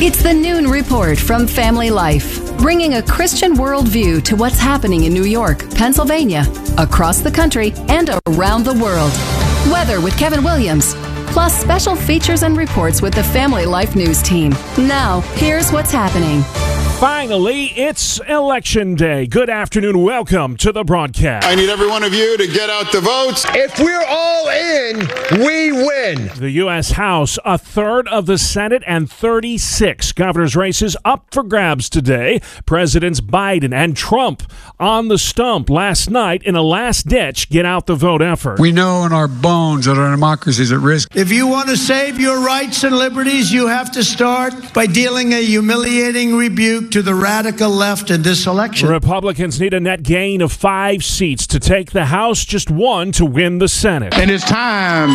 It's the Noon Report from Family Life, bringing a Christian worldview to what's happening in New York, Pennsylvania, across the country, and around the world. Weather with Kevin Williams, plus special features and reports with the Family Life News team. Now, here's what's happening. Finally, it's election day. Good afternoon. Welcome to the broadcast. I need every one of you to get out the votes. If we're all in, we win. The U.S. House, a third of the Senate, and 36 governor's races up for grabs today. Presidents Biden and Trump on the stump last night in a last ditch get out the vote effort. We know in our bones that our democracy is at risk. If you want to save your rights and liberties, you have to start by dealing a humiliating rebuke to the radical left in this election. Republicans need a net gain of five seats to take the House, just one to win the Senate. And it's time,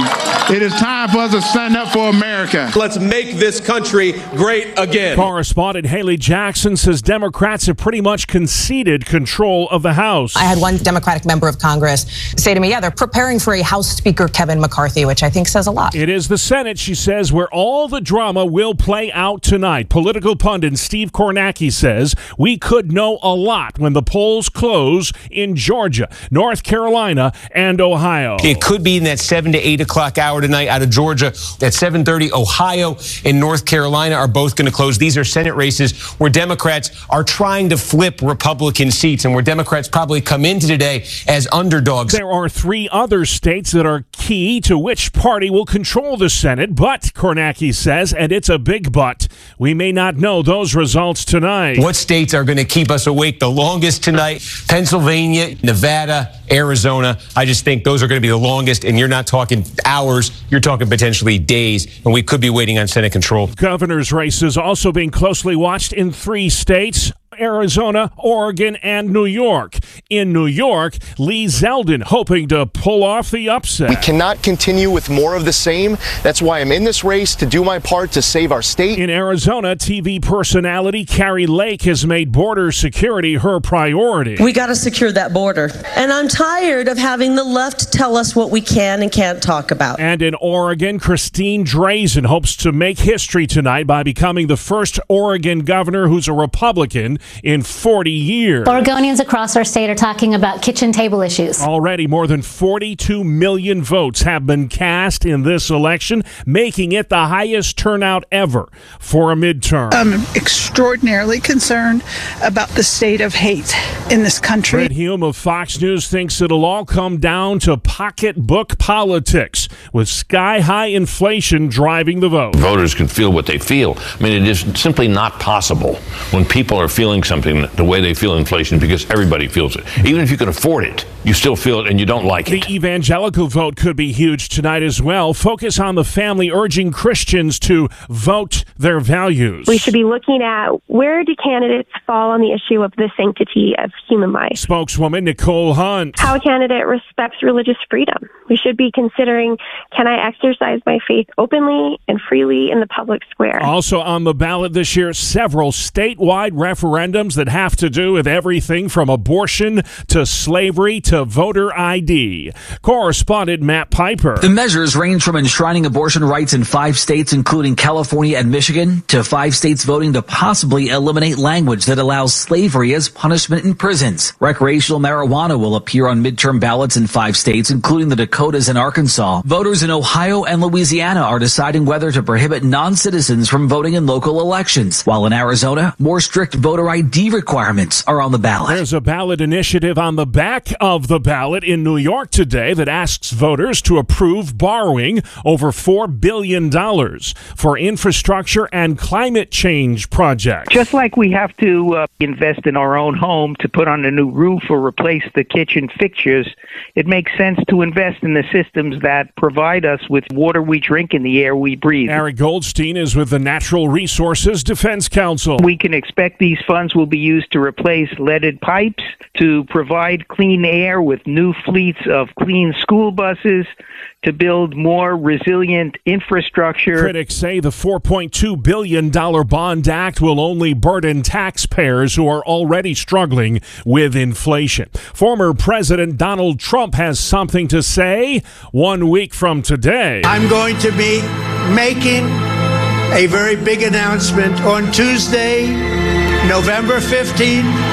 it is time for us to stand up for America. Let's make this country great again. Correspondent Hallie Jackson says Democrats have pretty much conceded control of the House. I had one Democratic member of Congress say to me, yeah, they're preparing for a House Speaker Kevin McCarthy, which I think says a lot. It is the Senate, she says, where all the drama will play out tonight. Political pundit Steve Kornacki says we could know a lot when the polls close in Georgia, North Carolina, and Ohio. It could be in that seven to eight o'clock hour tonight out of Georgia. At 7:30, Ohio and North Carolina are both going to close. These are Senate races where Democrats are trying to flip Republican seats, and where Democrats probably come into today as underdogs. There are three other states that are key to which party will control the Senate, but Kornacki says, and it's a big but, we may not know those results tonight What states are going to keep us awake the longest tonight? Pennsylvania, Nevada, Arizona. I just think those are going to be the longest, and you're not talking hours, you're talking potentially days, and we could be waiting on Senate control. Governor's races also being closely watched in three states. Arizona, Oregon, and New York. In New York, Lee Zeldin hoping to pull off the upset. We cannot continue with more of the same. That's why I'm in this race to do my part to save our state. In Arizona, TV personality Kari Lake has made border security her priority. We got to secure that border. And I'm tired of having the left tell us what we can and can't talk about. And in Oregon, Christine Drazan hopes to make history tonight by becoming the first Oregon governor who's a Republican in 40 years. Oregonians across our state are talking about kitchen table issues. Already, more than 42 million votes have been cast in this election, making it the highest turnout ever for a midterm. I'm extraordinarily concerned about the state of hate in this country. Brit Hume of Fox News thinks it'll all come down to pocketbook politics, with sky high inflation driving the vote. Voters can feel what they feel. I mean, it is simply not possible when people are feeling feeling something the way they feel inflation because everybody feels it. Even if you can afford it, you still feel it and you don't like it. The evangelical vote could be huge tonight as well. Focus on the family urging Christians to vote their values. We should be looking at where do candidates fall on the issue of the sanctity of human life. Spokeswoman Nicole Hunt. How a candidate respects religious freedom. We should be considering can I exercise my faith openly and freely in the public square? Also on the ballot this year, several statewide referendums referendums that have to do with everything from abortion to slavery to voter ID. Correspondent Matt Piper. The measures range from enshrining abortion rights in five states, including California and Michigan, to five states voting to possibly eliminate language that allows slavery as punishment in prisons. Recreational marijuana will appear on midterm ballots in five states, including the Dakotas and Arkansas. Voters in Ohio and Louisiana are deciding whether to prohibit non-citizens from voting in local elections, while in Arizona, more strict voter ID requirements are on the ballot. There's a ballot initiative on the back of the ballot in New York today that asks voters to approve borrowing over $4 billion for infrastructure and climate change projects. Just like we have to uh, invest in our own home to put on a new roof or replace the kitchen fixtures, it makes sense to invest in the systems that provide us with water we drink and the air we breathe. Eric Goldstein is with the Natural Resources Defense Council. We can expect these funds will be used to replace leaded pipes, to provide clean air with new fleets of clean school buses, to build more resilient infrastructure. Critics say the $4.2 billion Bond Act will only burden taxpayers who are already struggling with inflation. Former President Donald Trump has something to say one week from today. I'm going to be making a very big announcement on Tuesday, November 15th at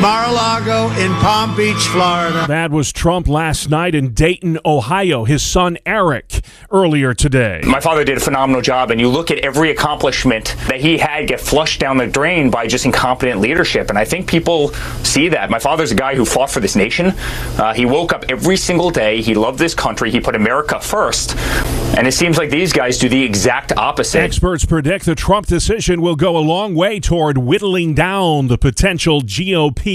Mar-a-Lago in Palm Beach, Florida. That was Trump last night in Dayton, Ohio. His son Eric earlier today. My father did a phenomenal job, and you look at every accomplishment that he had get flushed down the drain by just incompetent leadership. And I think people see that. My father's a guy who fought for this nation. Uh, he woke up every single day. He loved this country. He put America first. And it seems like these guys do the exact opposite. Experts predict the Trump decision will go a long way toward whittling down the potential GOP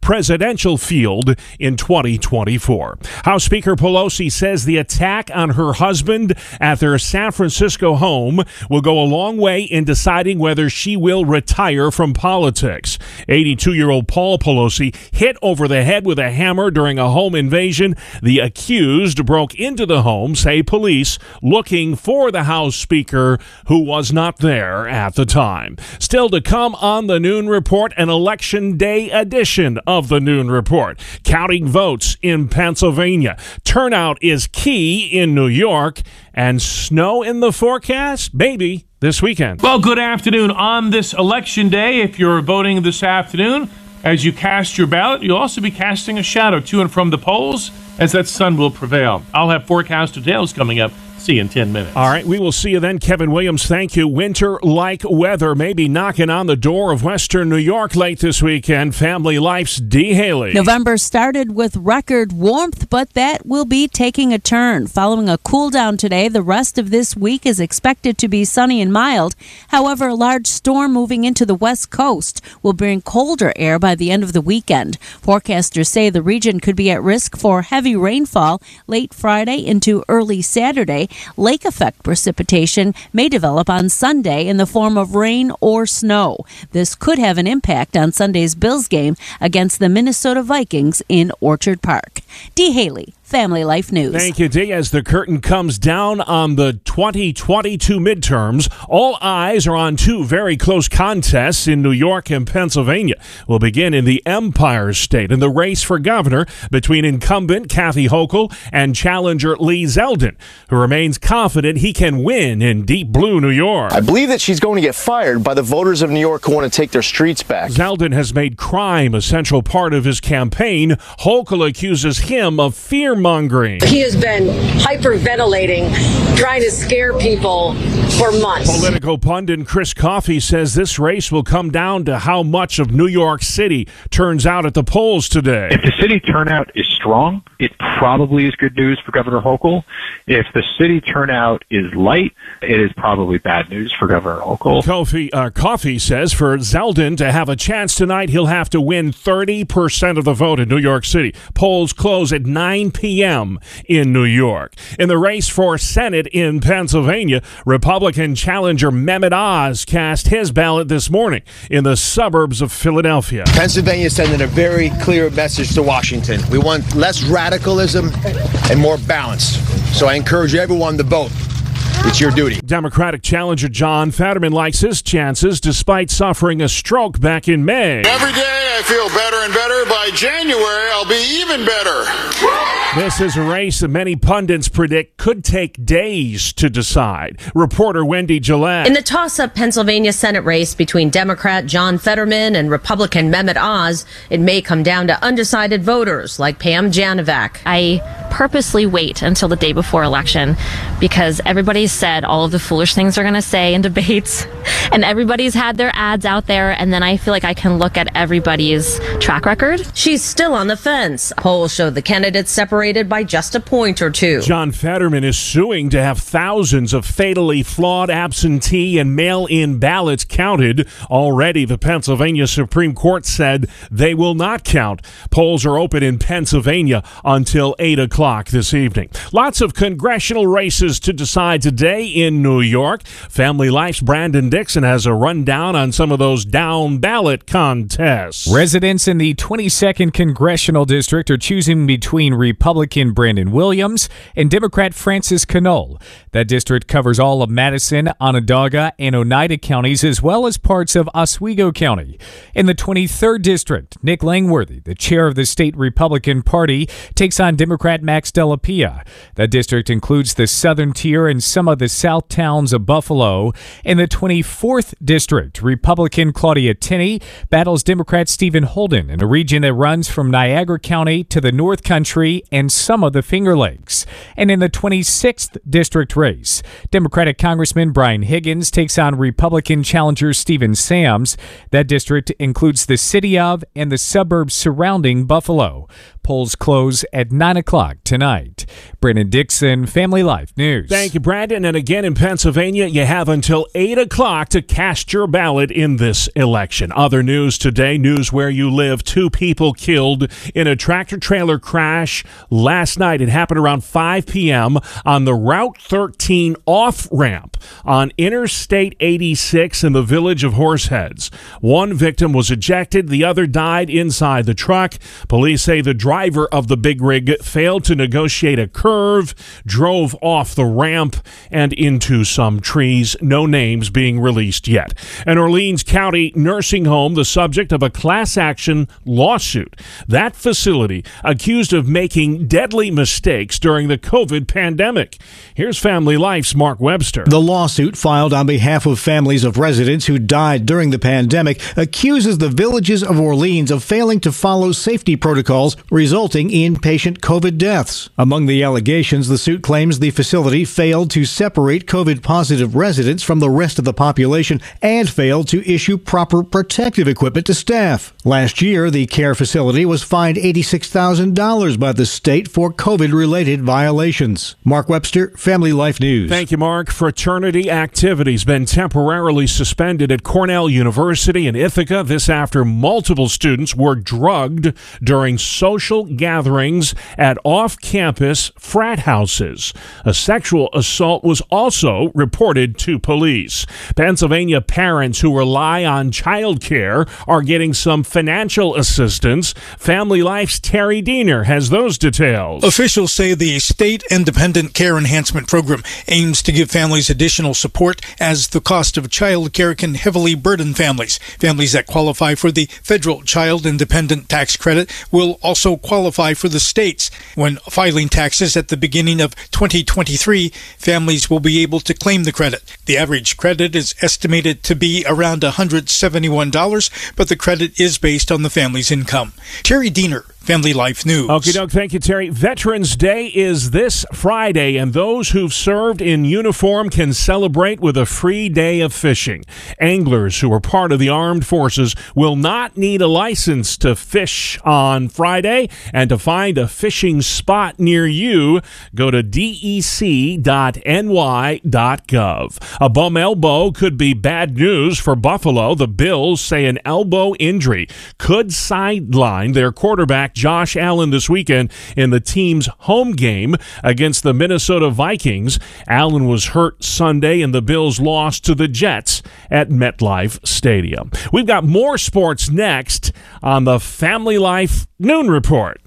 presidential field in 2024. House Speaker Pelosi says the attack on her husband at their San Francisco home will go a long way in deciding whether she will retire from politics. 82 year old Paul Pelosi hit over the head with a hammer during a home invasion. The accused broke into the home, say police, looking for the House Speaker who was not there at the time. Still to come on the Noon Report, an election day edition of the Noon Report. Counting votes in Pennsylvania. Turnout is key in New York, and snow in the forecast? Maybe this weekend. Well, good afternoon. On this election day, if you're voting this afternoon, as you cast your ballot, you'll also be casting a shadow to and from the polls as that sun will prevail. I'll have forecast details coming up see you in 10 minutes. All right, we will see you then. Kevin Williams, thank you. Winter like weather may be knocking on the door of Western New York late this weekend. Family Life's D. Haley. November started with record warmth, but that will be taking a turn. Following a cool down today, the rest of this week is expected to be sunny and mild. However, a large storm moving into the west coast will bring colder air by the end of the weekend. Forecasters say the region could be at risk for heavy rainfall late Friday into early Saturday lake effect precipitation may develop on Sunday in the form of rain or snow. This could have an impact on Sunday's Bills game against the Minnesota Vikings in Orchard Park. D. Haley, Family Life News. Thank you, Dee. As the curtain comes down on the 2022 midterms, all eyes are on two very close contests in New York and Pennsylvania. We'll begin in the Empire State in the race for governor between incumbent Kathy Hochul and challenger Lee Zeldin, who remains confident he can win in deep blue New York. I believe that she's going to get fired by the voters of New York who want to take their streets back. Zeldin has made crime a central part of his campaign. Hochul accuses him of fear mongering. He has been hyperventilating, trying to scare people for months. Political pundit Chris Coffey says this race will come down to how much of New York City turns out at the polls today. If the city turnout is strong, it probably is good news for Governor Hochul. If the city turnout is light, it is probably bad news for Governor Hochul. Coffey, uh, Coffey says for Zeldin to have a chance tonight, he'll have to win 30% of the vote in New York City. Polls close at 9 p.m. in New York. In the race for Senate in Pennsylvania, Republican challenger Mehmet Oz cast his ballot this morning in the suburbs of Philadelphia. Pennsylvania is sending a very clear message to Washington. We want less radicalism and more balance. So I encourage everyone to vote. It's your duty. Democratic challenger John Fetterman likes his chances despite suffering a stroke back in May. Every day I feel better and better. By January, I'll be even better. This is a race that many pundits predict could take days to decide. Reporter Wendy Gillette. In the toss up Pennsylvania Senate race between Democrat John Fetterman and Republican Mehmet Oz, it may come down to undecided voters like Pam Janovac. I purposely wait until the day before election because everybody's said all of the foolish things they're going to say in debates and everybody's had their ads out there and then I feel like I can look at everybody's track record. She's still on the fence. Polls show the candidates separated by just a point or two. John Fetterman is suing to have thousands of fatally flawed absentee and mail in ballots counted. Already, the Pennsylvania Supreme Court said they will not count. Polls are open in Pennsylvania until 8 o'clock this evening. Lots of congressional races to decide today in New York. Family Life's Brandon Dixon has a rundown on some of those down ballot contests. Residents in the 22nd Congressional District are choosing between Republican Brandon Williams and Democrat Francis Conole. That district covers all of Madison, Onondaga, and Oneida counties, as well as parts of Oswego County. In the 23rd District, Nick Langworthy, the chair of the state Republican Party, takes on Democrat Max Della Pia. That district includes the southern tier and some some of the south towns of Buffalo. In the 24th District, Republican Claudia Tenney battles Democrat Steven Holden in a region that runs from Niagara County to the North Country and some of the Finger Lakes. And in the 26th District race, Democratic Congressman Brian Higgins takes on Republican challenger Stephen Sams. That district includes the city of and the suburbs surrounding Buffalo. Polls close at 9 o'clock tonight. Brandon Dixon, Family Life News. Thank you, Brandon. And again, in Pennsylvania, you have until 8 o'clock to cast your ballot in this election. Other news today news where you live. Two people killed in a tractor trailer crash last night. It happened around 5 p.m. on the Route 13 off ramp on Interstate 86 in the village of Horseheads. One victim was ejected, the other died inside the truck. Police say the driver of the big rig failed to negotiate a curve, drove off the ramp and into some trees. No names being released yet. An Orleans County nursing home, the subject of a class action lawsuit. That facility accused of making deadly mistakes during the COVID pandemic. Here's Family Life's Mark Webster. The lawsuit filed on behalf of families of residents who died during the pandemic accuses the villages of Orleans of failing to follow safety protocols resulting in patient COVID deaths. Among the allegations, the suit claims the facility failed to separate COVID positive residents from the rest of the population and failed to issue proper protective equipment to staff. Last year, the care facility was fined $86,000 by the state for COVID related violations. Mark Webster, Family Life News. Thank you, Mark. Fraternity activities been temporarily suspended at Cornell University in Ithaca. This after multiple students were drugged during social gatherings at off campus frat houses. A sexual assault was also reported to police. Pennsylvania parents who rely on child care are getting some financial assistance. Family Life's Terry Diener has those details. Officials say the State Independent Care Enhancement Program aims to give families additional support as the cost of child care can heavily burden families. Families that qualify for the federal Child Independent Tax Credit will also qualify for the states. When filing taxes at the beginning of 2023, families will be able to claim the credit. The average credit is estimated to be around $171, but the credit is based on the family's income. Terry Diener, Family Life News. Okay, Doug, thank you, Terry. Veterans Day is this Friday, and those who've served in uniform can celebrate with a free day of fishing. Anglers who are part of the armed forces will not need a license to fish on Friday, and to find a fishing spot near you, go to dec.ny.gov. A bum elbow could be bad news for Buffalo. The Bills say an elbow injury could sideline their quarterback Josh Allen this weekend in the team's home game against the Minnesota Vikings. Allen was hurt Sunday, and the Bills lost to the Jets at MetLife Stadium. We've got more sports next on the Family Life Noon Report.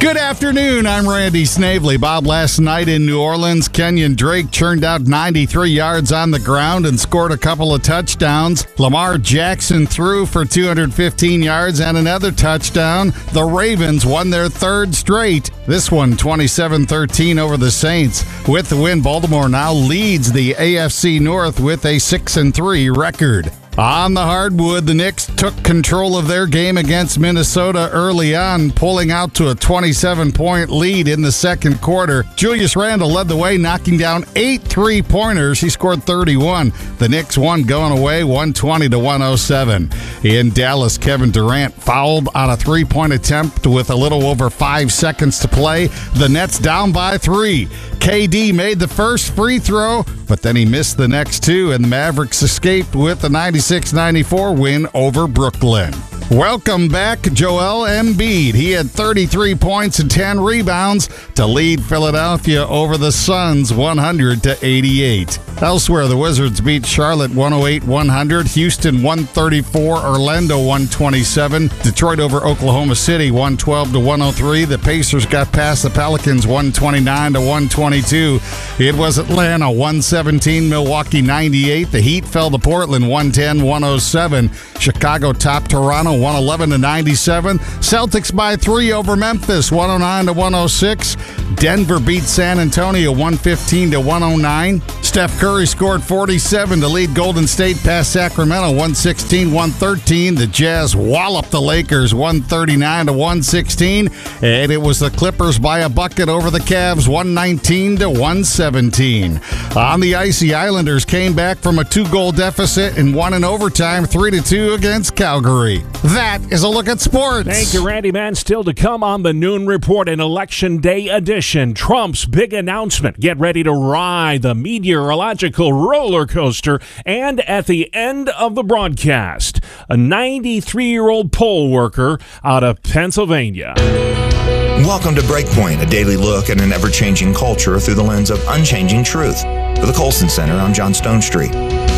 Good afternoon. I'm Randy Snavely. Bob, last night in New Orleans, Kenyan Drake churned out 93 yards on the ground and scored a couple of touchdowns. Lamar Jackson threw for 215 yards and another touchdown. The Ravens won their third straight. This one 27 13 over the Saints. With the win, Baltimore now leads the AFC North with a 6 3 record. On the hardwood, the Knicks took control of their game against Minnesota early on, pulling out to a 27 point lead in the second quarter. Julius Randle led the way, knocking down eight three pointers. He scored 31. The Knicks won going away 120 to 107. In Dallas, Kevin Durant fouled on a three point attempt with a little over five seconds to play. The Nets down by three. KD made the first free throw, but then he missed the next two, and the Mavericks escaped with a 96 94 win over Brooklyn. Welcome back, Joel Embiid. He had 33 points and 10 rebounds to lead Philadelphia over the Suns 100 to 88. Elsewhere, the Wizards beat Charlotte 108 100, Houston 134, Orlando 127, Detroit over Oklahoma City 112 to 103. The Pacers got past the Pelicans 129 to 122. It was Atlanta 117, Milwaukee 98. The Heat fell to Portland 110 107. Chicago topped Toronto 111 to 97. Celtics by three over Memphis 109 to 106. Denver beat San Antonio 115 to 109. Steph Curry scored 47 to lead Golden State past Sacramento 116 113. The Jazz walloped the Lakers 139 to 116. And it was the Clippers by a bucket over the Cavs 119 to 117. On the icy Islanders came back from a two goal deficit and won in overtime 3 to 2 against Calgary. That is a look at sports. Thank you, Randy Man. Still to come on the Noon Report, an Election Day edition. Trump's big announcement. Get ready to ride the meteorological roller coaster. And at the end of the broadcast, a 93 year old poll worker out of Pennsylvania. Welcome to Breakpoint, a daily look at an ever changing culture through the lens of unchanging truth. For the Colson Center, I'm John Stonestreet.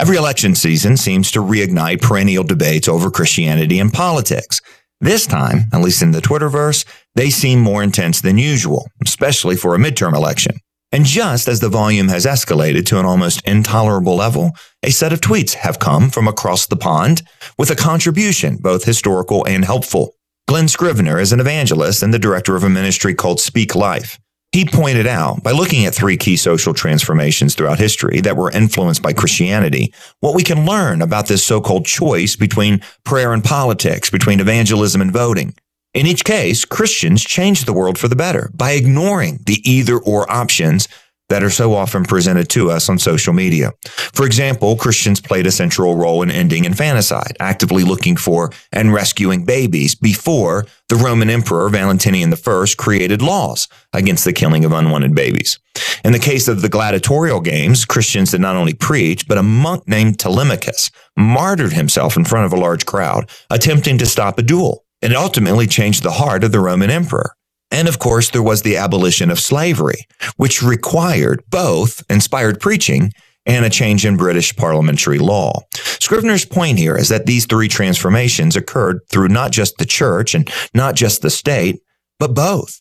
Every election season seems to reignite perennial debates over Christianity and politics. This time, at least in the Twitterverse, they seem more intense than usual, especially for a midterm election. And just as the volume has escalated to an almost intolerable level, a set of tweets have come from across the pond with a contribution, both historical and helpful. Glen Scrivener is an evangelist and the director of a ministry called Speak Life. He pointed out, by looking at three key social transformations throughout history that were influenced by Christianity, what we can learn about this so-called choice between prayer and politics, between evangelism and voting. In each case, Christians changed the world for the better by ignoring the either or options that are so often presented to us on social media. For example, Christians played a central role in ending infanticide, actively looking for and rescuing babies before the Roman Emperor Valentinian I created laws against the killing of unwanted babies. In the case of the gladiatorial games, Christians did not only preach, but a monk named Telemachus martyred himself in front of a large crowd, attempting to stop a duel. And it ultimately changed the heart of the Roman emperor. And of course, there was the abolition of slavery, which required both inspired preaching and a change in British parliamentary law. Scrivener's point here is that these three transformations occurred through not just the church and not just the state, but both.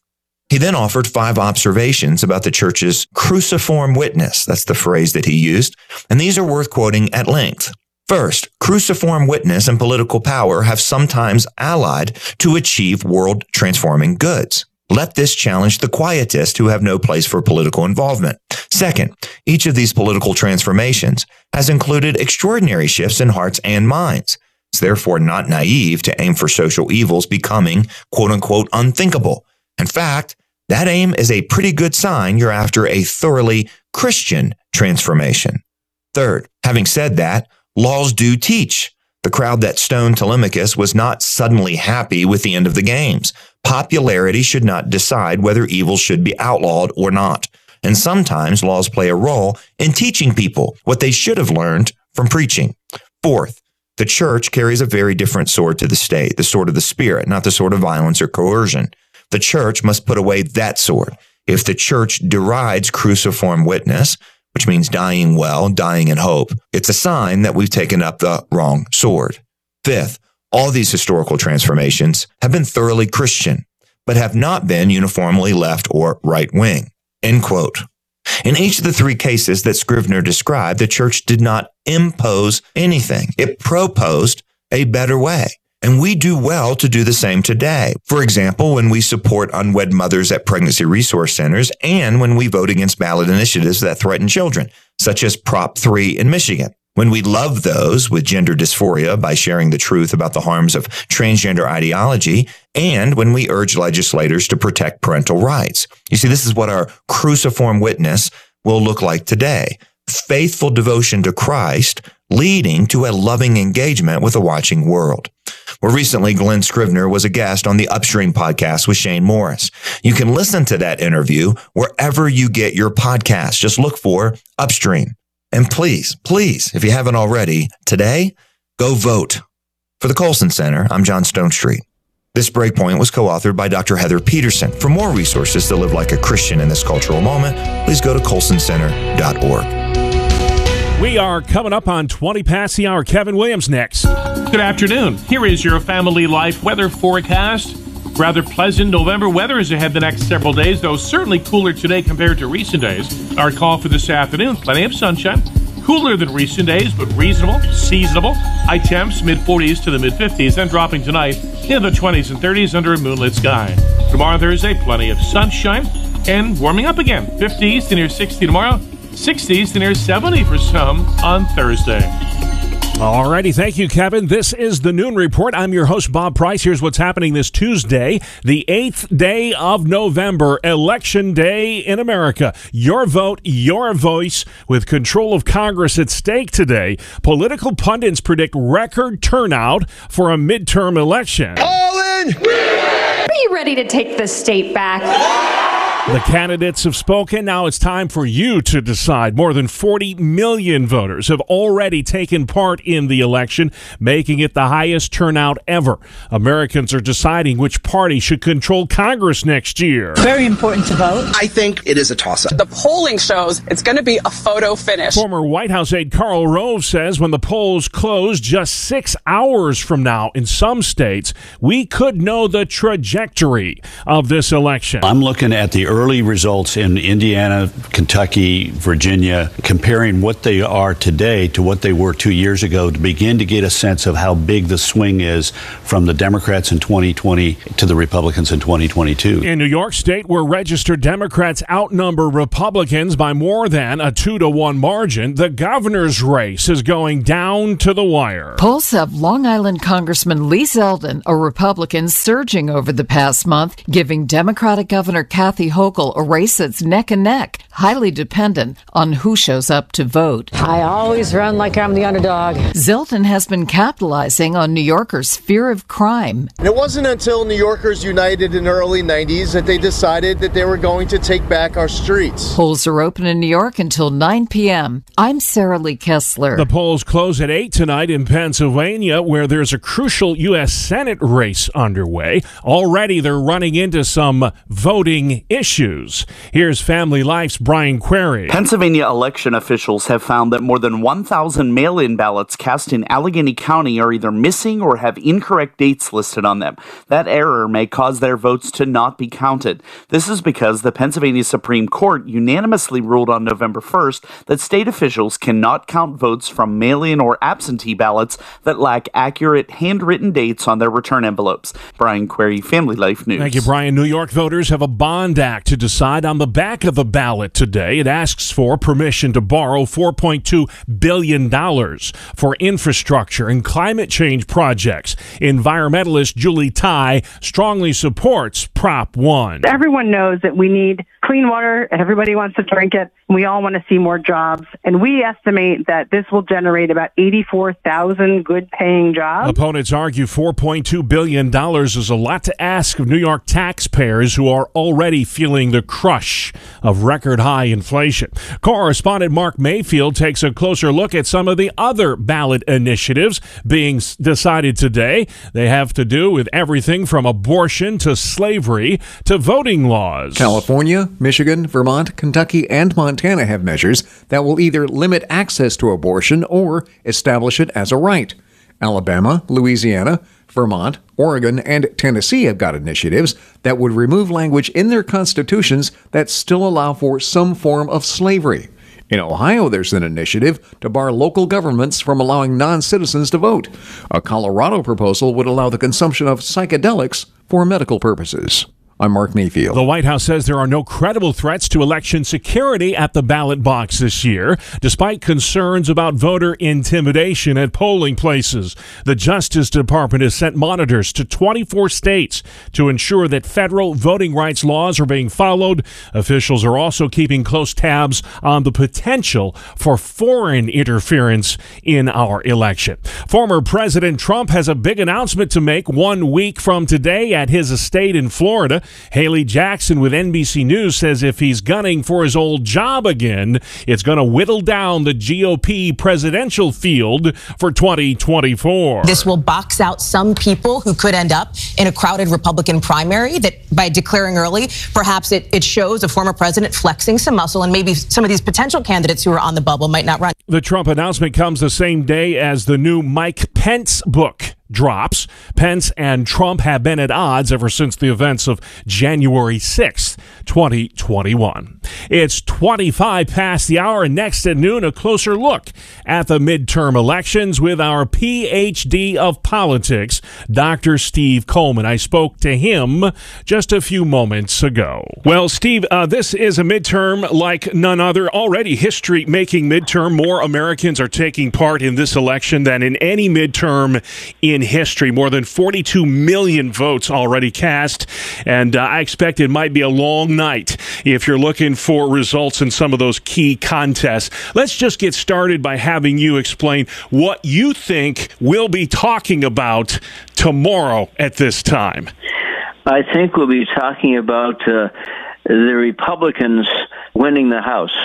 He then offered five observations about the church's cruciform witness. That's the phrase that he used. And these are worth quoting at length. First, cruciform witness and political power have sometimes allied to achieve world transforming goods. Let this challenge the quietists who have no place for political involvement. Second, each of these political transformations has included extraordinary shifts in hearts and minds. It's therefore not naive to aim for social evils becoming quote unquote unthinkable. In fact, that aim is a pretty good sign you're after a thoroughly Christian transformation. Third, having said that, laws do teach. The crowd that stoned Telemachus was not suddenly happy with the end of the games. Popularity should not decide whether evil should be outlawed or not. And sometimes laws play a role in teaching people what they should have learned from preaching. Fourth, the church carries a very different sword to the state, the sword of the spirit, not the sword of violence or coercion. The church must put away that sword. If the church derides cruciform witness, which means dying well, dying in hope, it's a sign that we've taken up the wrong sword. Fifth, all these historical transformations have been thoroughly Christian, but have not been uniformly left or right wing. End quote. In each of the three cases that Scrivener described, the church did not impose anything. It proposed a better way. And we do well to do the same today. For example, when we support unwed mothers at pregnancy resource centers and when we vote against ballot initiatives that threaten children, such as Prop 3 in Michigan when we love those with gender dysphoria by sharing the truth about the harms of transgender ideology, and when we urge legislators to protect parental rights. You see, this is what our cruciform witness will look like today. Faithful devotion to Christ leading to a loving engagement with a watching world. Well, recently, Glen Scrivener was a guest on the Upstream podcast with Shane Morris. You can listen to that interview wherever you get your podcast. Just look for Upstream. And please, please, if you haven't already, today, go vote. For the Colson Center, I'm John Stonestreet. This breakpoint was co authored by Dr. Heather Peterson. For more resources to live like a Christian in this cultural moment, please go to colsoncenter.org. We are coming up on 20 past the hour. Kevin Williams next. Good afternoon. Here is your family life weather forecast. Rather pleasant November weather is ahead the next several days, though certainly cooler today compared to recent days. Our call for this afternoon plenty of sunshine. Cooler than recent days, but reasonable, seasonable. High temps mid 40s to the mid 50s, then dropping tonight in the 20s and 30s under a moonlit sky. Tomorrow, Thursday, plenty of sunshine and warming up again. 50s to near 60 tomorrow, 60s to near 70 for some on Thursday. Alrighty, thank you, Kevin. This is the Noon Report. I'm your host, Bob Price. Here's what's happening this Tuesday, the 8th day of November, Election Day in America. Your vote, your voice, with control of Congress at stake today. Political pundits predict record turnout for a midterm election. All in! Be ready to take the state back. The candidates have spoken. Now it's time for you to decide. More than 40 million voters have already taken part in the election, making it the highest turnout ever. Americans are deciding which party should control Congress next year. Very important to vote. I think it is a toss up. The polling shows it's going to be a photo finish. Former White House aide Karl Rove says when the polls close just six hours from now in some states, we could know the trajectory of this election. I'm looking at the early results in Indiana, Kentucky, Virginia, comparing what they are today to what they were two years ago to begin to get a sense of how big the swing is from the Democrats in 2020 to the Republicans in 2022. In New York State, where registered Democrats outnumber Republicans by more than a two to one margin, the governor's race is going down to the wire. Polls have Long Island Congressman Lee Zeldin, a Republican, surging over the past month, giving Democratic Governor Kathy Hochul Hochul a race that's neck and neck, highly dependent on who shows up to vote. I always run like I'm the underdog. Zeldin has been capitalizing on New Yorkers' fear of crime. And it wasn't until New Yorkers united in the early 90s that they decided that they were going to take back our streets. Polls are open in New York until 9 p.m. I'm Sarah Lee Kessler. The polls close at 8 tonight in Pennsylvania, where there's a crucial U.S. Senate race underway. Already they're running into some voting issues issues. Here's Family Life's Brian Query. Pennsylvania election officials have found that more than 1,000 mail in ballots cast in Allegheny County are either missing or have incorrect dates listed on them. That error may cause their votes to not be counted. This is because the Pennsylvania Supreme Court unanimously ruled on November 1st that state officials cannot count votes from mail in or absentee ballots that lack accurate handwritten dates on their return envelopes. Brian Query, Family Life News. Thank you, Brian. New York voters have a bond act to decide on the back of the ballot today. It asks for permission to borrow $4.2 billion for infrastructure and climate change projects. Environmentalist Julie Tighe strongly supports Prop 1. Everyone knows that we need clean water and everybody wants to drink it. We all want to see more jobs. And we estimate that this will generate about 84,000 good paying jobs. Opponents argue $4.2 billion is a lot to ask of New York taxpayers who are already feeling the crush of record high inflation. Correspondent Mark Mayfield takes a closer look at some of the other ballot initiatives being decided today. They have to do with everything from abortion to slavery to voting laws. California, Michigan, Vermont, Kentucky, and Montana have measures that will either limit access to abortion or establish it as a right. Alabama, Louisiana, Vermont, Oregon, and Tennessee have got initiatives that would remove language in their constitutions that still allow for some form of slavery. In Ohio, there's an initiative to bar local governments from allowing non citizens to vote. A Colorado proposal would allow the consumption of psychedelics for medical purposes. I'm Mark Mayfield. The White House says there are no credible threats to election security at the ballot box this year, despite concerns about voter intimidation at polling places. The Justice Department has sent monitors to 24 states to ensure that federal voting rights laws are being followed. Officials are also keeping close tabs on the potential for foreign interference in our election. Former President Trump has a big announcement to make one week from today at his estate in Florida. Hallie Jackson with NBC News says if he's gunning for his old job again, it's going to whittle down the GOP presidential field for 2024. This will box out some people who could end up in a crowded Republican primary that by declaring early, perhaps it, it shows a former president flexing some muscle and maybe some of these potential candidates who are on the bubble might not run. The Trump announcement comes the same day as the new Mike Pence book drops. Pence and Trump have been at odds ever since the events of January 6th, 2021. It's 25 past the hour, next at noon, a closer look at the midterm elections with our PhD of politics, Dr. Steve Coleman. I spoke to him just a few moments ago. Well, Steve, uh, this is a midterm like none other. Already history making midterm. More Americans are taking part in this election than in any midterm in history. More than 42 million votes already cast, and uh, I expect it might be a long night if you're looking for results in some of those key contests. Let's just get started by having you explain what you think we'll be talking about tomorrow at this time. I think we'll be talking about uh, the Republicans winning the House.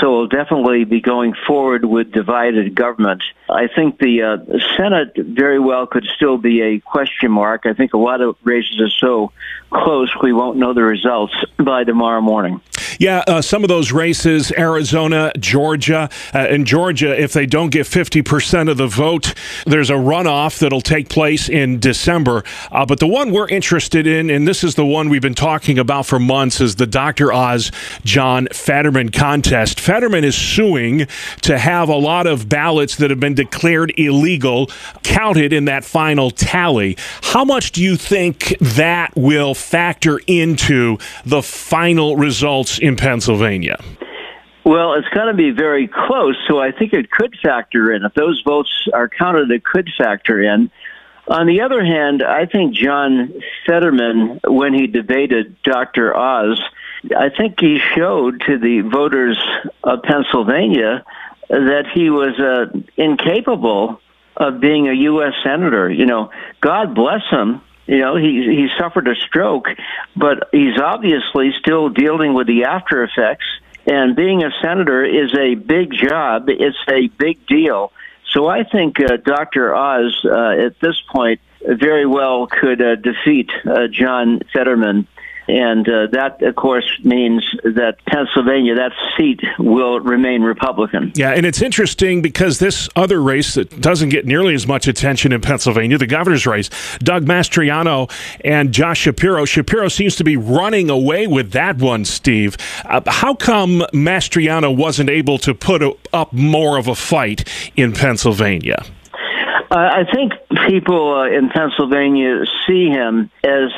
So we'll definitely be going forward with divided government. I think the uh, Senate very well could still be a question mark. I think a lot of races are so close we won't know the results by tomorrow morning. Yeah, uh, some of those races, Arizona, Georgia, uh, and Georgia, if they don't get 50% of the vote, there's a runoff that'll take place in December. Uh, but the one we're interested in, and this is the one we've been talking about for months, is the Dr. Oz John Fetterman contest. Fetterman is suing to have a lot of ballots that have been declared illegal counted in that final tally. How much do you think that will factor into the final results in Pennsylvania? Well, it's going to be very close, so I think it could factor in. If those votes are counted, it could factor in. On the other hand, I think John Fetterman, when he debated Dr. Oz, I think he showed to the voters of Pennsylvania that he was uh, incapable of being a U.S. senator. You know, God bless him. You know, he he suffered a stroke, but he's obviously still dealing with the after effects. And being a senator is a big job. It's a big deal. So I think uh, Dr. Oz, uh, at this point, very well could uh, defeat uh, John Fetterman and uh, that, of course, means that Pennsylvania, that seat, will remain Republican. Yeah, and it's interesting because this other race that doesn't get nearly as much attention in Pennsylvania, the governor's race, Doug Mastriano and Josh Shapiro. Shapiro seems to be running away with that one, Steve. Uh, how come Mastriano wasn't able to put up more of a fight in Pennsylvania? Uh, I think people uh, in Pennsylvania see him as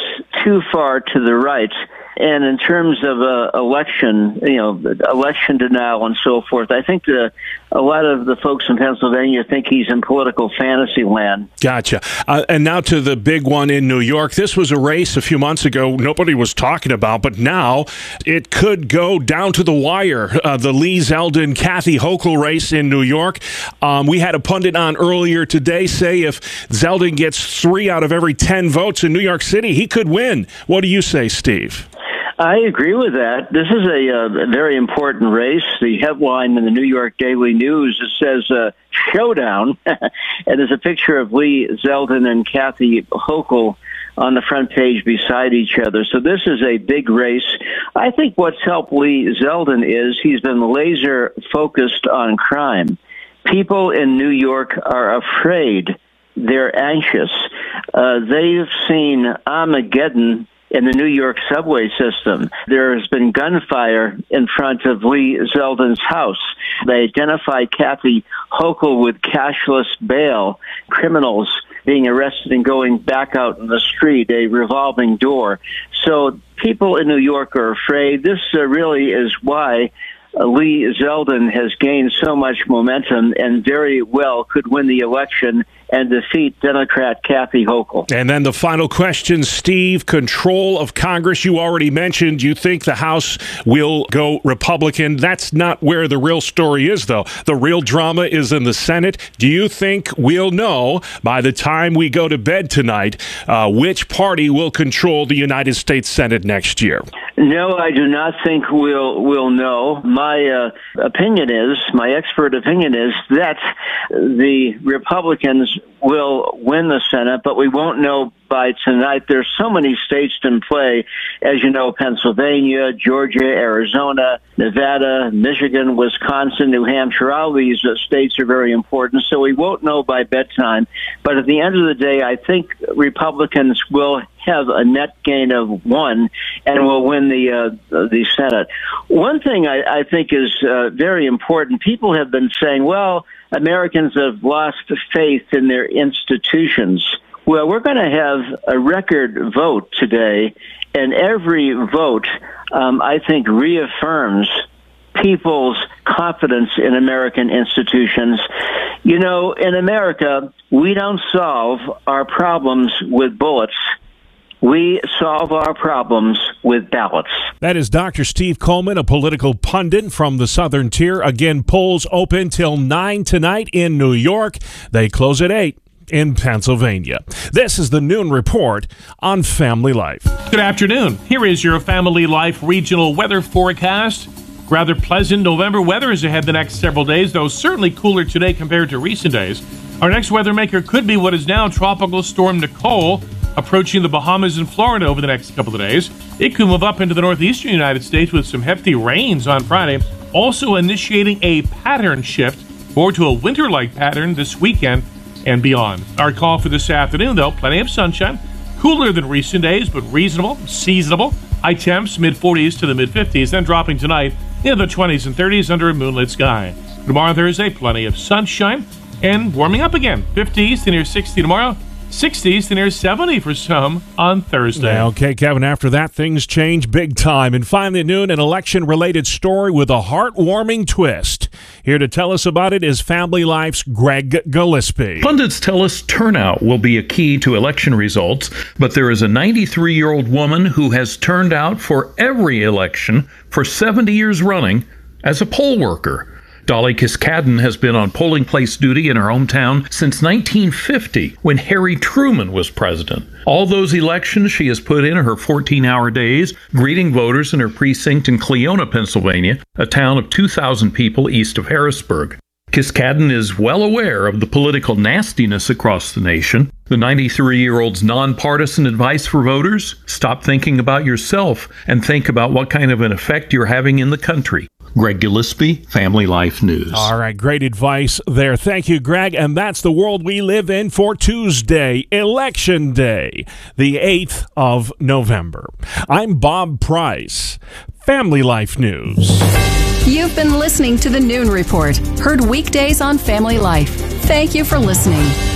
too far to the right. And in terms of uh, election, you know, election denial and so forth, I think the, a lot of the folks in Pennsylvania think he's in political fantasy land. Gotcha. Uh, and now to the big one in New York. This was a race a few months ago nobody was talking about, but now it could go down to the wire. Uh, the Lee Zeldin Kathy Hochul race in New York. Um, we had a pundit on earlier today say if Zeldin gets three out of every 10 votes in New York City, he could win. What do you say, Steve? I agree with that. This is a, uh, very important race. The headline in the New York Daily News it says uh, "Showdown," and there's a picture of Lee Zeldin and Kathy Hochul on the front page beside each other. So this is a big race. I think what's helped Lee Zeldin is he's been laser focused on crime. People in New York are afraid. They're anxious. Uh, they've seen Armageddon in the New York subway system. There has been gunfire in front of Lee Zeldin's house. They identified Kathy Hochul with cashless bail, criminals being arrested and going back out in the street, a revolving door. So people in New York are afraid. This uh, really is why Lee Zeldin has gained so much momentum and very well could win the election and defeat Democrat Kathy Hochul. And then the final question, Steve, control of Congress. You already mentioned you think the House will go Republican. That's not where the real story is, though. The real drama is in the Senate. Do you think we'll know by the time we go to bed tonight uh, which party will control the United States Senate next year? No, I do not think we'll we'll know. My uh, opinion is, my expert opinion is that the Republicans will win the Senate, but we won't know by tonight. There's so many states in play, as you know, Pennsylvania, Georgia, Arizona, Nevada, Michigan, Wisconsin, New Hampshire. All these uh, states are very important, so we won't know by bedtime. But at the end of the day, I think Republicans will have a net gain of one and will win the uh, the Senate. One thing I, I think is uh, very important. People have been saying, well Americans have lost faith in their institutions. Well, we're going to have a record vote today, and every vote, um, I think, reaffirms people's confidence in American institutions. You know, in America, we don't solve our problems with bullets. We solve our problems with ballots. That is Dr. Steve Coleman, a political pundit from the Southern Tier. Again, polls open till 9 tonight in New York. They close at 8 in Pennsylvania. This is the Noon Report on Family Life. Good afternoon. Here is your Family Life regional weather forecast. Rather pleasant November weather is ahead the next several days, though certainly cooler today compared to recent days. Our next weather maker could be what is now Tropical Storm Nicole approaching the Bahamas and Florida over the next couple of days. It could move up into the northeastern United States with some hefty rains on Friday, also initiating a pattern shift more to a winter like pattern this weekend and beyond. Our call for this afternoon, though, plenty of sunshine, cooler than recent days, but reasonable, seasonable. High temps mid 40s to the mid 50s, then dropping tonight into the 20s and 30s under a moonlit sky. Tomorrow, Thursday, plenty of sunshine and warming up again. 50s to near 60 tomorrow, 60s to near 70 for some on Thursday. Yeah, okay, Kevin. After that, things change big time. And finally, at noon, an election related story with a heartwarming twist. Here to tell us about it is Family Life's Greg Gillespie. Pundits tell us turnout will be a key to election results, but there is a 93 year old woman who has turned out for every election for 70 years running as a poll worker. Dolly Kiskaden has been on polling place duty in her hometown since 1950 when Harry Truman was president. All those elections she has put in her 14 hour days, greeting voters in her precinct in Cleona, Pennsylvania, a town of 2,000 people east of Harrisburg. Kiskaden is well aware of the political nastiness across the nation. The 93 year old's nonpartisan advice for voters stop thinking about yourself and think about what kind of an effect you're having in the country. Greg Gillespie, Family Life News. All right, great advice there. Thank you, Greg. And that's the world we live in for Tuesday, Election Day, the 8th of November. I'm Bob Price, Family Life News. You've been listening to the Noon Report, heard weekdays on Family Life. Thank you for listening.